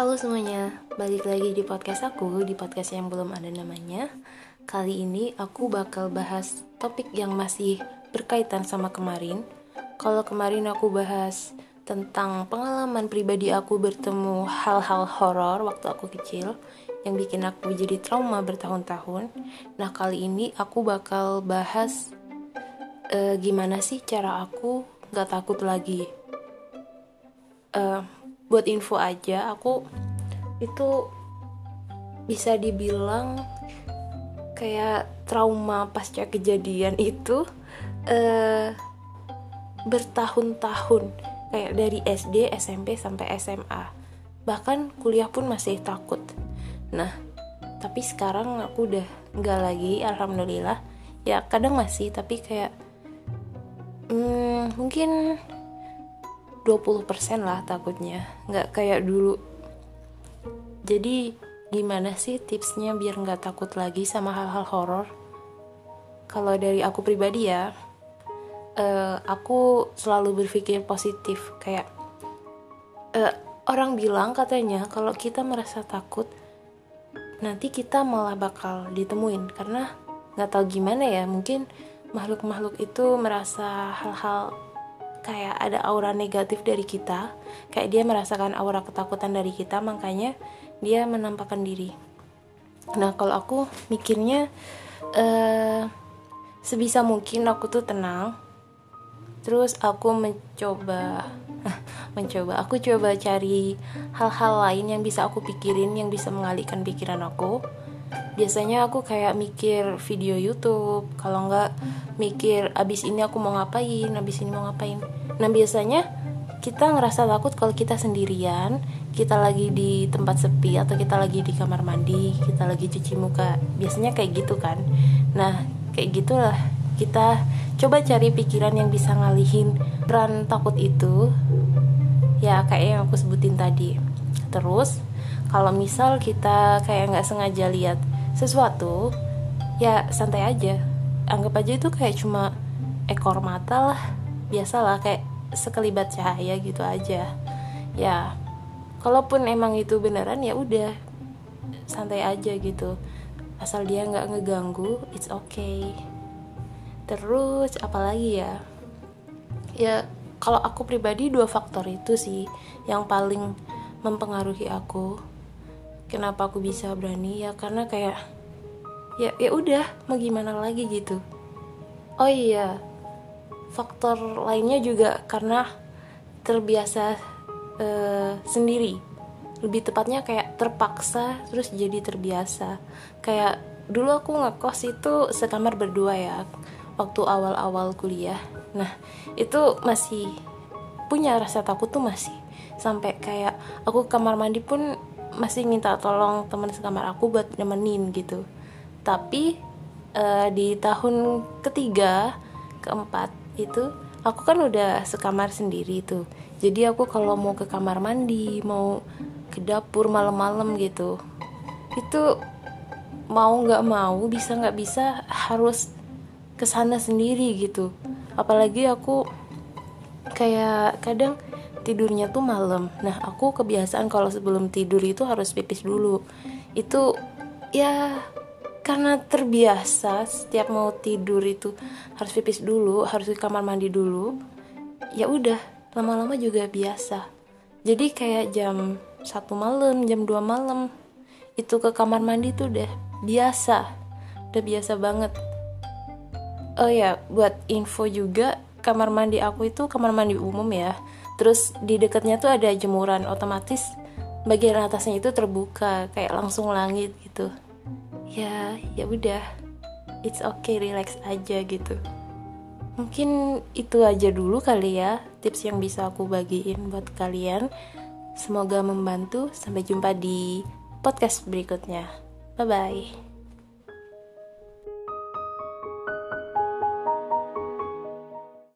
Halo semuanya, balik lagi di podcast aku, di podcast yang belum ada namanya. Kali ini aku bakal bahas topik yang masih berkaitan sama kemarin. Kalau kemarin aku bahas tentang pengalaman pribadi aku bertemu hal-hal horor waktu aku kecil yang bikin aku jadi trauma bertahun-tahun. Nah, kali ini aku bakal bahas uh, gimana sih cara aku gak takut lagi. Uh, buat info aja aku itu bisa dibilang kayak trauma pasca kejadian itu uh, bertahun-tahun kayak dari SD, SMP sampai SMA bahkan kuliah pun masih takut. Nah tapi sekarang aku udah nggak lagi alhamdulillah. Ya kadang masih tapi kayak hmm, mungkin 20% lah takutnya. Nggak kayak dulu. Jadi gimana sih tipsnya biar nggak takut lagi sama hal-hal horor? Kalau dari aku pribadi ya uh, aku selalu berpikir positif. Kayak uh, orang bilang katanya kalau kita merasa takut nanti kita malah bakal ditemuin. Karena nggak tahu gimana ya mungkin makhluk-makhluk itu merasa hal-hal kayak ada aura negatif dari kita kayak dia merasakan aura ketakutan dari kita makanya dia menampakkan diri. Nah kalau aku mikirnya uh, sebisa mungkin aku tuh tenang terus aku mencoba mencoba aku coba cari hal-hal lain yang bisa aku pikirin yang bisa mengalihkan pikiran aku biasanya aku kayak mikir video YouTube. Kalau nggak mikir abis ini aku mau ngapain? Abis ini mau ngapain? Nah biasanya kita ngerasa takut kalau kita sendirian kita lagi di tempat sepi atau kita lagi di kamar mandi kita lagi cuci muka. Biasanya kayak gitu kan. Nah kayak gitulah. Kita coba cari pikiran yang bisa ngalihin peran takut itu. Ya kayak yang aku sebutin tadi. Terus kalau misal kita kayak nggak sengaja lihat sesuatu ya santai aja. Anggap aja itu kayak cuma ekor mata lah. Biasalah kayak sekelibat cahaya gitu aja. Ya kalaupun emang itu beneran ya udah. Santai aja gitu. Asal dia nggak ngeganggu it's okay. Terus apalagi ya? Ya kalau aku pribadi dua faktor itu sih yang paling mempengaruhi aku kenapa aku bisa berani? Ya karena kayak ya ya udah mau gimana lagi gitu. Oh iya faktor lainnya juga karena terbiasa uh, sendiri. Lebih tepatnya kayak terpaksa terus jadi terbiasa. Kayak dulu aku ngekos itu sekamar berdua ya waktu awal-awal kuliah. Nah itu masih punya rasa takut tuh masih. Sampai kayak aku kamar mandi pun masih minta tolong teman sekamar aku buat nemenin gitu. Tapi uh, di tahun ketiga keempat itu aku kan udah sekamar sendiri tuh. Jadi aku kalau mau ke kamar mandi mau ke dapur malam-malam gitu itu mau nggak mau bisa nggak bisa harus ke sana sendiri gitu. Apalagi aku kayak kadang tidurnya tuh malam. Nah aku kebiasaan kalau sebelum tidur itu harus pipis dulu. Itu ya karena terbiasa setiap mau tidur itu harus pipis dulu harus ke kamar mandi dulu ya udah lama-lama juga biasa. Jadi kayak jam satu malam jam 2 malam itu ke kamar mandi tuh udah biasa udah biasa banget. Oh ya buat info juga kamar mandi aku itu kamar mandi umum ya terus di dekatnya tuh ada jemuran otomatis bagian atasnya itu terbuka kayak langsung langit gitu. Ya ya udah. It's okay relax aja gitu. Mungkin itu aja dulu kali ya tips yang bisa aku bagiin buat kalian. Semoga membantu. Sampai jumpa di podcast berikutnya. Bye bye